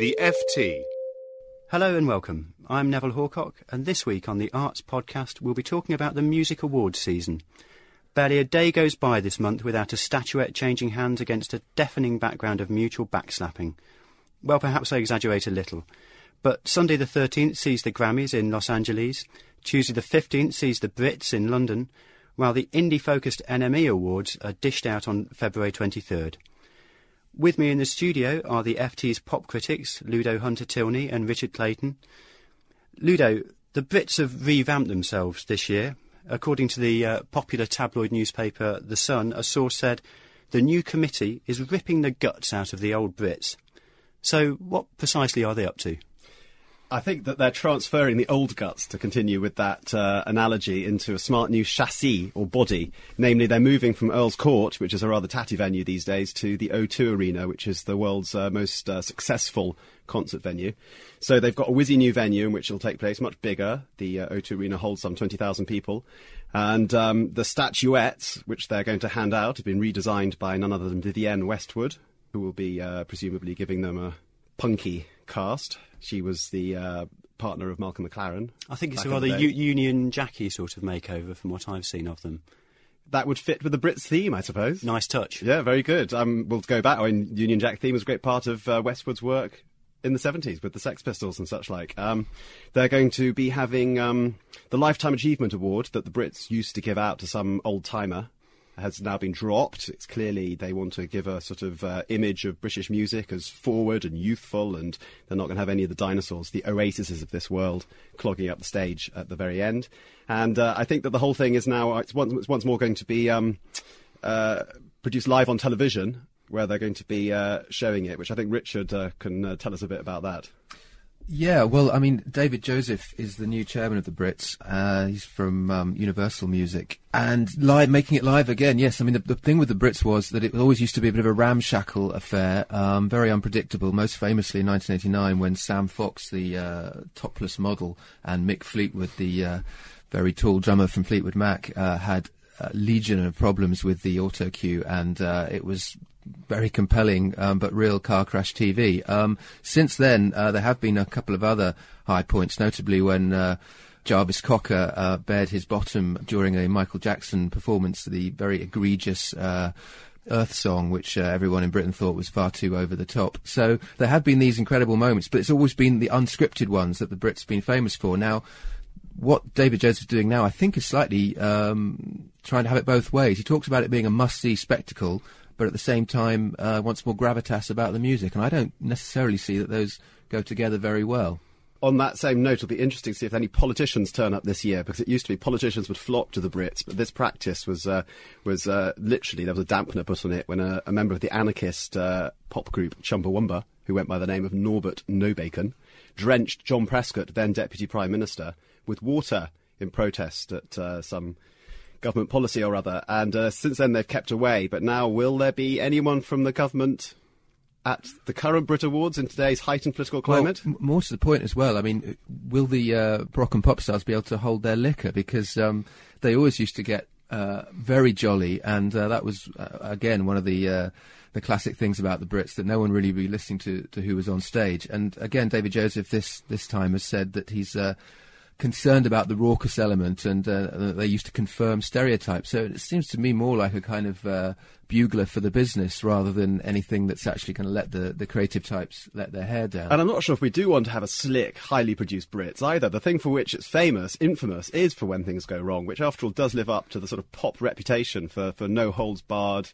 The FT. Hello and welcome. I'm Neville Hawcock, and this week on the Arts Podcast, we'll be talking about the Music Awards season. Barely a day goes by this month without a statuette changing hands against a deafening background of mutual backslapping. Well, perhaps I exaggerate a little, but Sunday the 13th sees the Grammys in Los Angeles, Tuesday the 15th sees the Brits in London, while the indie focused NME Awards are dished out on February 23rd. With me in the studio are the FT's pop critics, Ludo Hunter Tilney and Richard Clayton. Ludo, the Brits have revamped themselves this year. According to the uh, popular tabloid newspaper The Sun, a source said the new committee is ripping the guts out of the old Brits. So, what precisely are they up to? I think that they're transferring the old guts to continue with that uh, analogy into a smart new chassis or body. Namely, they're moving from Earl's Court, which is a rather tatty venue these days, to the O2 Arena, which is the world's uh, most uh, successful concert venue. So they've got a whizzy new venue in which it'll take place, much bigger. The uh, O2 Arena holds some 20,000 people. And um, the statuettes, which they're going to hand out, have been redesigned by none other than Vivienne Westwood, who will be uh, presumably giving them a punky cast. She was the uh, partner of Malcolm McLaren. I think it's a rather. U- Union Jackie sort of makeover from what I've seen of them. That would fit with the Brits theme, I suppose. Nice touch. Yeah, very good. Um, we'll go back. I mean, Union Jack theme was a great part of uh, Westwood's work in the 70s with the Sex Pistols and such like. Um, they're going to be having um, the Lifetime Achievement Award that the Brits used to give out to some old timer. Has now been dropped. It's clearly they want to give a sort of uh, image of British music as forward and youthful, and they're not going to have any of the dinosaurs, the oases of this world, clogging up the stage at the very end. And uh, I think that the whole thing is now it's once, it's once more going to be um, uh, produced live on television, where they're going to be uh, showing it, which I think Richard uh, can uh, tell us a bit about that. Yeah, well, I mean, David Joseph is the new chairman of the Brits. Uh, he's from um, Universal Music. And live, making it live again, yes. I mean, the, the thing with the Brits was that it always used to be a bit of a ramshackle affair, um, very unpredictable, most famously in 1989 when Sam Fox, the uh, topless model, and Mick Fleetwood, the uh, very tall drummer from Fleetwood Mac, uh, had a legion of problems with the auto cue, and uh, it was very compelling, um, but real car crash TV. Um, since then, uh, there have been a couple of other high points, notably when uh, Jarvis Cocker uh, bared his bottom during a Michael Jackson performance, the very egregious. Uh, Earth song, which uh, everyone in Britain thought was far too over the top. So there have been these incredible moments, but it's always been the unscripted ones that the Brits have been famous for. Now, what David Jones is doing now, I think, is slightly um, trying to have it both ways. He talks about it being a must-see spectacle, but at the same time uh, wants more gravitas about the music, and I don't necessarily see that those go together very well. On that same note, it'll be interesting to see if any politicians turn up this year because it used to be politicians would flock to the Brits, but this practice was uh, was uh, literally there was a dampener put on it when a, a member of the anarchist uh, pop group Chumbawamba, who went by the name of Norbert Nobacon, drenched John Prescott, then Deputy Prime Minister, with water in protest at uh, some government policy or other. And uh, since then they've kept away. But now, will there be anyone from the government at the current Brit Awards in today's heightened political climate? Well, m- more to the point as well. I mean, will the uh, rock and pop stars be able to hold their liquor? Because um, they always used to get uh, very jolly, and uh, that was uh, again one of the uh, the classic things about the Brits that no one really be listening to, to who was on stage. And again, David Joseph this this time has said that he's. Concerned about the raucous element, and uh, they used to confirm stereotypes. So it seems to me more like a kind of uh, bugler for the business rather than anything that's actually going to let the, the creative types let their hair down. And I'm not sure if we do want to have a slick, highly produced Brits either. The thing for which it's famous, infamous, is for when things go wrong, which after all does live up to the sort of pop reputation for, for no holds barred.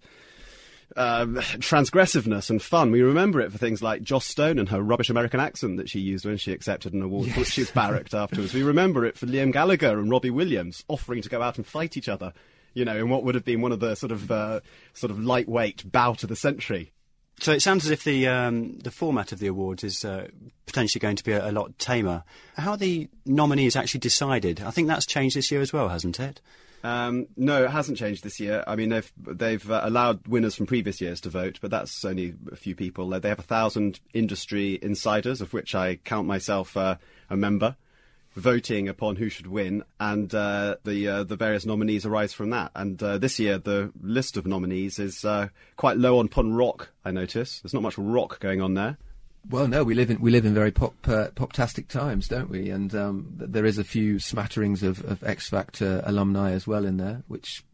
Um, transgressiveness and fun. We remember it for things like Joss Stone and her rubbish American accent that she used when she accepted an award, which she was barracked afterwards. We remember it for Liam Gallagher and Robbie Williams offering to go out and fight each other. You know, in what would have been one of the sort of uh, sort of lightweight bout of the century So it sounds as if the um, the format of the awards is uh, potentially going to be a, a, lot tamer. How are the nominees actually decided? I think that's changed this year as well, hasn't it? Um, no, it hasn't changed this year. I mean, they've they've uh, allowed winners from previous years to vote, but that's only a few people. They have a thousand industry insiders, of which I count myself uh, a member voting upon who should win, and uh, the uh, the various nominees arise from that. And uh, this year, the list of nominees is uh, quite low on pun rock. I notice there's not much rock going on there. Well, no, we live in we live in very pop uh, poptastic times, don't we? And um, there is a few smatterings of, of X Factor alumni as well in there, which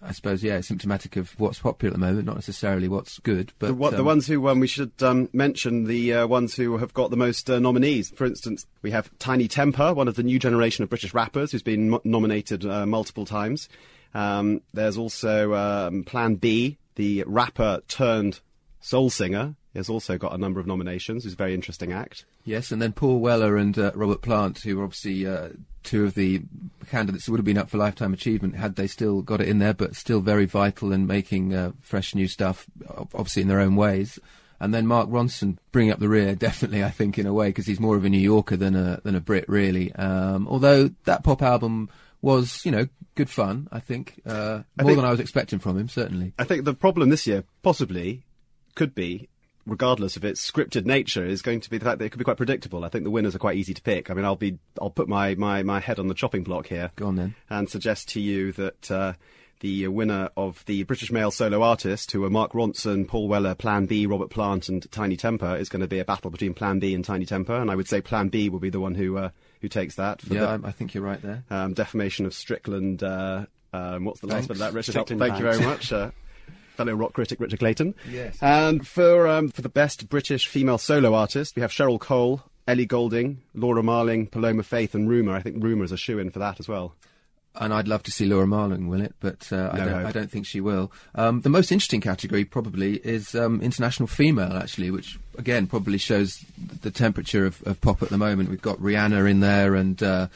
I suppose, yeah, symptomatic of what's popular at the moment, not necessarily what's good. But the, um, the ones who um, we should um, mention the uh, ones who have got the most uh, nominees. For instance, we have Tinie Tempah, one of the new generation of British rappers, who's been nominated uh, multiple times. Um, there's also um, Plan B, the rapper turned soul singer, has also got a number of nominations. He's a very interesting act. Yes, and then Paul Weller and uh, Robert Plant, who are obviously uh, two of the candidates who would have been up for lifetime achievement had they still got it in there, but still very vital and making uh, fresh new stuff, obviously in their own ways. And then Mark Ronson bringing up the rear, definitely, I think, in a way, because he's more of a New Yorker than a than a Brit, really. Um, although that pop album was, you know, good fun. I think uh, more I think, than I was expecting from him, certainly. I think the problem this year, possibly, could be regardless of its scripted nature, is going to be the fact that it could be quite predictable. I think the winners are quite easy to pick. I mean, I'll be, I'll put my, my, my head on the chopping block here. Go on then. And suggest to you that uh, the winner of the British Male Solo Artist, who are Mark Ronson, Paul Weller, Plan B, Robert Plant, and Tinie Tempah, is going to be a battle between Plan B and Tinie Tempah, And I would say Plan B will be the one who uh, who takes that. yeah, the, I think you're right there. Um, defamation of Strickland. Uh, um, what's the Thanks. last bit of that, Richard? Strickland Thank you very much. Uh, fellow rock critic Richard Clayton. Yes. And for um, for the best British female solo artist, we have Cheryl Cole, Ellie Goulding, Laura Marling, Paloma Faith, and Rumer. I think Rumer is a shoe in for that as well. And I'd love to see Laura Marling win it, but uh, I, No don't. I don't think she will. Um, the most interesting category probably is um, international female, actually, which again probably shows the temperature of, of pop at the moment. We've got Rihanna in there and uh,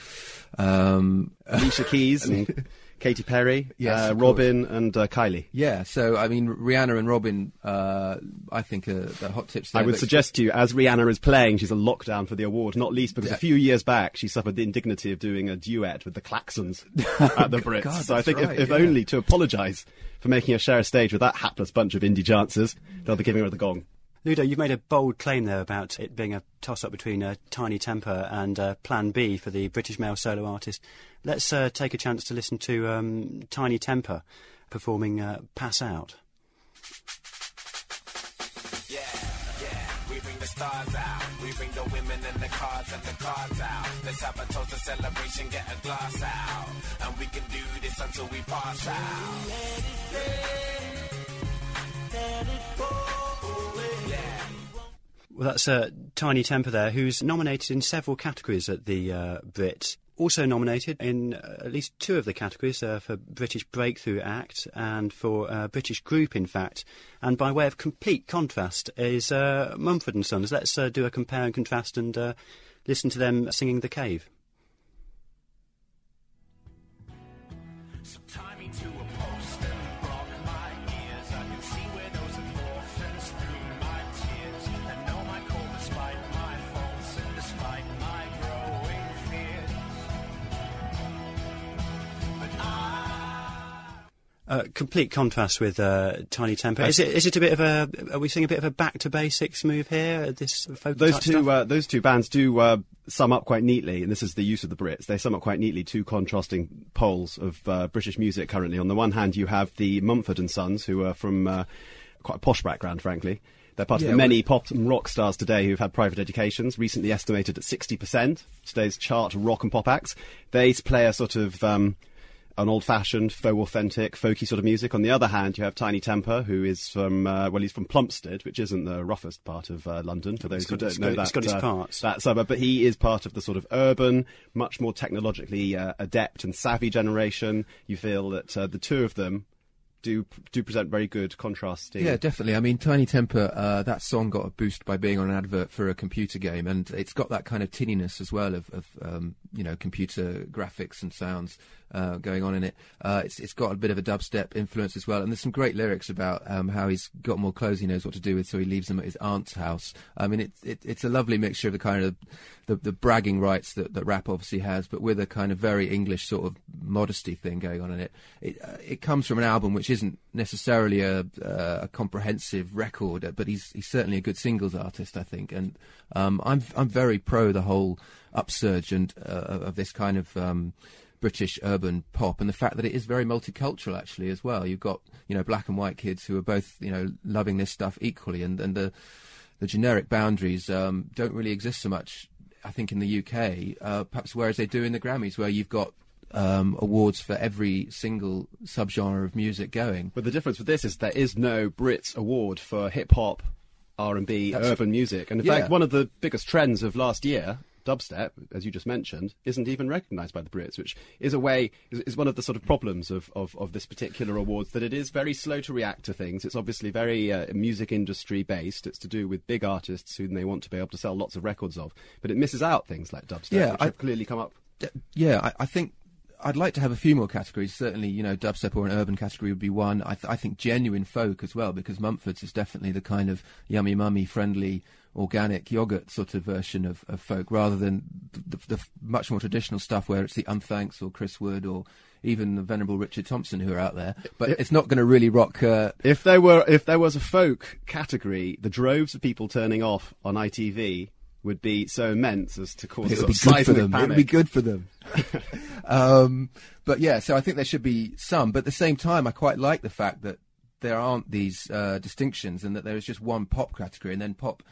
um, Alicia Keys and Katy Perry, Yes, uh, Robyn, and uh, Kylie. yeah. So I mean, Rihanna and Robyn, uh, I think are the hot tips. There. I would suggest to you, as Rihanna is playing, she's a lockdown for the award, not least because a few years back she suffered the indignity of doing a duet with the Klaxons at the Brits. God, so I think right, if, if yeah. only to apologise for making her share a stage with that hapless bunch of indie chances, they'll be giving her the gong. Ludo, you've made a bold claim there about it being a toss-up between uh, Tinie Tempah and uh, Plan B for the British male solo artist. Let's uh, take a chance to listen to um, Tinie Tempah performing uh, "Pass Out." Yeah, yeah, we bring the stars out. We bring the women and the cars and the out. Let's have a toast, celebration, get a glass out. And we can do this until we pass out. Well, that's uh, Tinie Tempah there, who's nominated in several categories at the uh, Brits. Also nominated in uh, at least two of the categories uh, for British Breakthrough Act and for uh, British Group, in fact. And by way of complete contrast is uh, Mumford and Sons. Let's do a compare and contrast and listen to them singing "The Cave." Uh, complete contrast with uh, Tinie Tempah. Is it? Is it a bit of a? Are we seeing a bit of a back to basics move here? This Those two, uh, those two bands do uh, sum up quite neatly, and this is the use of the Brits. They sum up quite neatly two contrasting poles of uh, British music currently. On the one hand, you have the Mumford and Sons, who are from uh, quite a posh background, frankly. They're part Yeah, of the many well- pop and rock stars today who've had private educations, recently estimated at 60%. Today's chart of rock and pop acts. They play a sort of um, an old-fashioned, faux authentic, folky sort of music. On the other hand, you have Tinie Tempah, who is from uh, well, he's from Plumstead, which isn't the roughest part of uh, London. For those It's who got- don't know got- that, it's got its uh, parts. that suburb, but he is part of the sort of urban, much more technologically uh, adept and savvy generation. You feel that uh, the two of them do do present very good contrasting. Yeah, definitely. I mean, Tinie Tempah, uh, that song got a boost by being on an advert for a computer game, and it's got that kind of tinniness as well of, of um, you know, computer graphics and sounds. Uh, going on in it. Uh, it's it's got a bit of a dubstep influence as well, and there's some great lyrics about um, how he's got more clothes he knows what to do with, so he leaves them at his aunt's house. I mean, it, it, it's a lovely mixture of the kind of the, the bragging rights that, that rap obviously has, but with a kind of very English sort of modesty thing going on in it. It uh, it comes from an album which isn't necessarily a, uh, a comprehensive record, uh, but he's he's certainly a good singles artist, I think, and um, I'm I'm very pro the whole upsurge and uh, of this kind of. Um, British urban pop, and the fact that it is very multicultural actually as well. You've got you know black and white kids who are both you know loving this stuff equally, and and the the generic boundaries um, don't really exist so much. I think in the UK, uh, perhaps whereas they do in the Grammys, where you've got um, awards for every single subgenre of music going. But the difference with this is there is no Brits award for hip hop, R and B, urban music, and in Yeah. fact, one of the biggest trends of last year, dubstep, as you just mentioned, isn't even recognised by the Brits, which is a way is, is one of the sort of problems of, of, of this particular awards that it is very slow to react to things. It's obviously very uh, music industry based. It's to do with big artists who they want to be able to sell lots of records of, but it misses out things like dubstep, Yeah, which I- have clearly come up. D- yeah, I, I think I'd like to have a few more categories. Certainly, you know, dubstep or an urban category would be one. I, th- I think genuine folk as well, because Mumford's is definitely the kind of yummy mummy friendly organic yogurt sort of version of, of folk, rather than the, the, much more traditional stuff where it's the Unthanks or Chris Wood or even the venerable Richard Thompson who are out there. But it's not going to really rock. Uh, If there were, if there was a folk category, the droves of people turning off on ITV would be so immense as to cause it a would be good for them. It would be good for them. um, but yeah, so I think there should be some. But at the same time, I quite like the fact that there aren't these uh, distinctions and that there is just one pop category, and then pop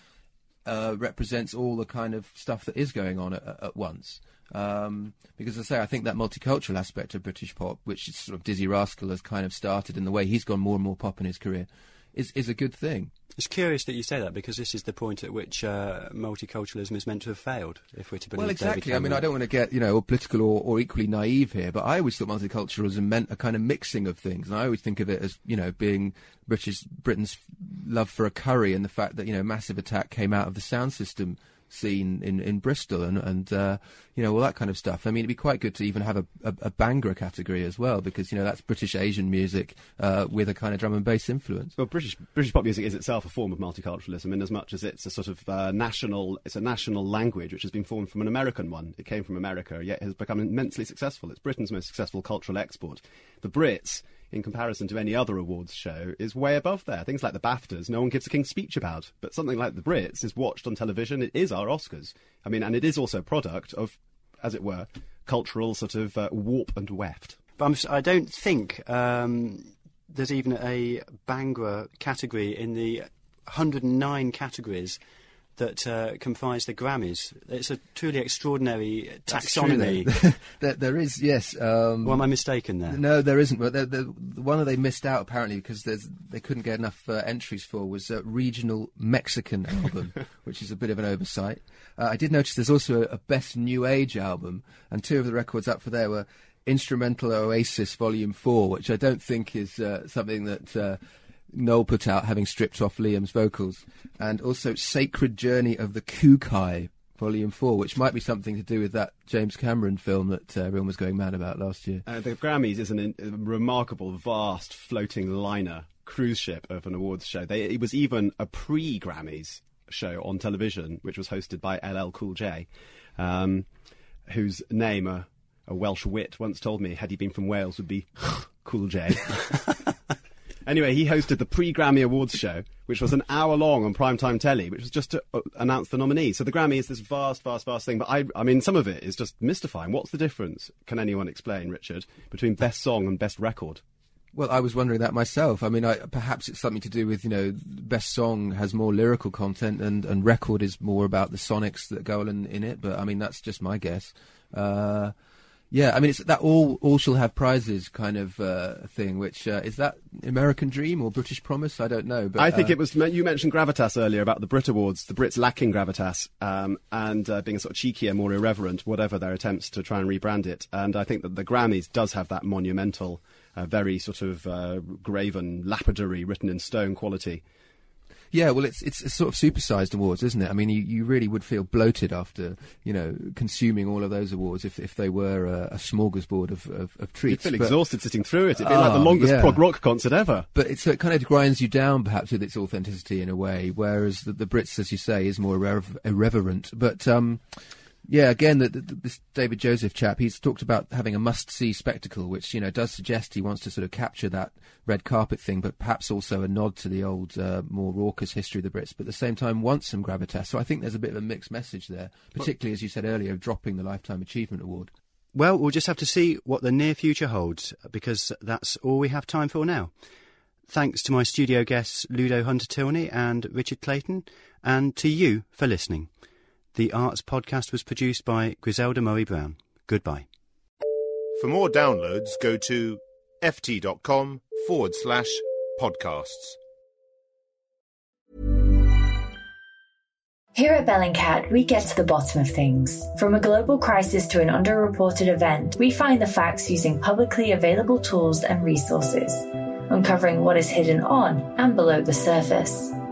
uh, represents all the kind of stuff that is going on at, at once. Um, because as I say, I think that multicultural aspect of British pop, which is sort of Dizzee Rascal has kind of started in the way he's gone more and more pop in his career, is is a good thing. It's curious that you say that because this is the point at which uh, multiculturalism is meant to have failed, if we're to believe it. Well, exactly. I mean, I don't want to get you know political or, or equally naive here, but I always thought multiculturalism meant a kind of mixing of things, and I always think of it as you know being British Britain's love for a curry and the fact that you know Massive Attack came out of the sound system scene in, in Bristol and and uh, you know all that kind of stuff. I mean, it'd be quite good to even have a, a, a Bhangra category as well because you know that's British Asian music uh, with a kind of drum and bass influence. Well, British British pop music is itself a form of multiculturalism in as much as it's a sort of uh, national it's a national language which has been formed from an American one. It came from America, yet has become immensely successful. It's Britain's most successful cultural export. The Brits, in comparison to any other awards show, is way above there. Things like the BAFTAs, no one gives a king's speech about, but something like the Brits is watched on television. It is our Oscars. I mean, and it is also a product of, as it were, cultural sort of uh, warp and weft. But I'm, I don't think um, there's even a Bhangra category in the 109 categories that uh, comprise the Grammys. It's a truly extraordinary taxonomy. there, there is yes. Um, Or am I mistaken there? No, there isn't. But the, the, the one that they missed out apparently because they couldn't get enough uh, entries for was a regional Mexican album, which is a bit of an oversight. Uh, I did notice there's also a, a best new age album, and two of the records up for there were Instrumental Oasis Volume Four, which I don't think is uh, something that. Uh, Noel put out, having stripped off Liam's vocals, and also Sacred Journey of the Ku-Kai, Volume 4, which might be something to do with that James Cameron film that uh, everyone was going mad about last year. Uh, the Grammys is an, a remarkable, vast, floating liner cruise ship of an awards show. They, it was even a pre-Grammys show on television, which was hosted by LL Cool J, um, whose name a, a Welsh wit once told me, had he been from Wales, would be Cool J. Anyway, he hosted the pre-Grammy Awards show, which was an hour long on primetime telly, which was just to uh, announce the nominees. So the Grammy is this vast, vast, vast thing. But I, I mean, some of it is just mystifying. What's the difference? Can anyone explain, Richard, between best song and best record? Well, I was wondering that myself. I mean, I, perhaps it's something to do with, you know, best song has more lyrical content and, and record is more about the sonics that go in, in it. But I mean, that's just my guess. Uh, yeah, I mean, it's that all all shall have prizes kind of uh, thing. Which uh, is that American Dream or British Promise? I don't know. But I think uh, it was. You mentioned gravitas earlier about the Brit Awards, the Brits lacking gravitas um, and uh, being sort of cheekier, more irreverent, whatever their attempts to try and rebrand it. And I think that the Grammys does have that monumental, uh, very sort of uh, graven, lapidary, written in stone quality. Yeah, well, it's it's a sort of supersized awards, isn't it? I mean, you, you really would feel bloated after you know consuming all of those awards if, if they were a, a smorgasbord of, of, of You'd feel But- exhausted sitting through it. It'd be like the Oh, longest yeah. prog rock concert ever. but it's, so it kind of grinds you down, perhaps, with its authenticity in a way. Whereas the, the Brits, as you say, is more irrever- irreverent. But um, yeah, again, the, the, this David Joseph chap, he's talked about having a must-see spectacle, which you know does suggest he wants to sort of capture that red carpet thing, but perhaps also a nod to the old, uh, more raucous history of the Brits. But at the same time, wants some gravitas. So I think there's a bit of a mixed message there, particularly as you said earlier, of dropping the Lifetime Achievement Award. Well, we'll just have to see what the near future holds, because that's all we have time for now. Thanks to my studio guests Ludo Hunter Tilney and Richard Clayton, and to you for listening. The Arts Podcast was produced by Griselda Murray Brown. Goodbye. For more downloads, go to ft.com forward slash podcasts. Here at Bellingcat, we get to the bottom of things. From a global crisis to an underreported event, we find the facts using publicly available tools and resources, uncovering what is hidden on and below the surface.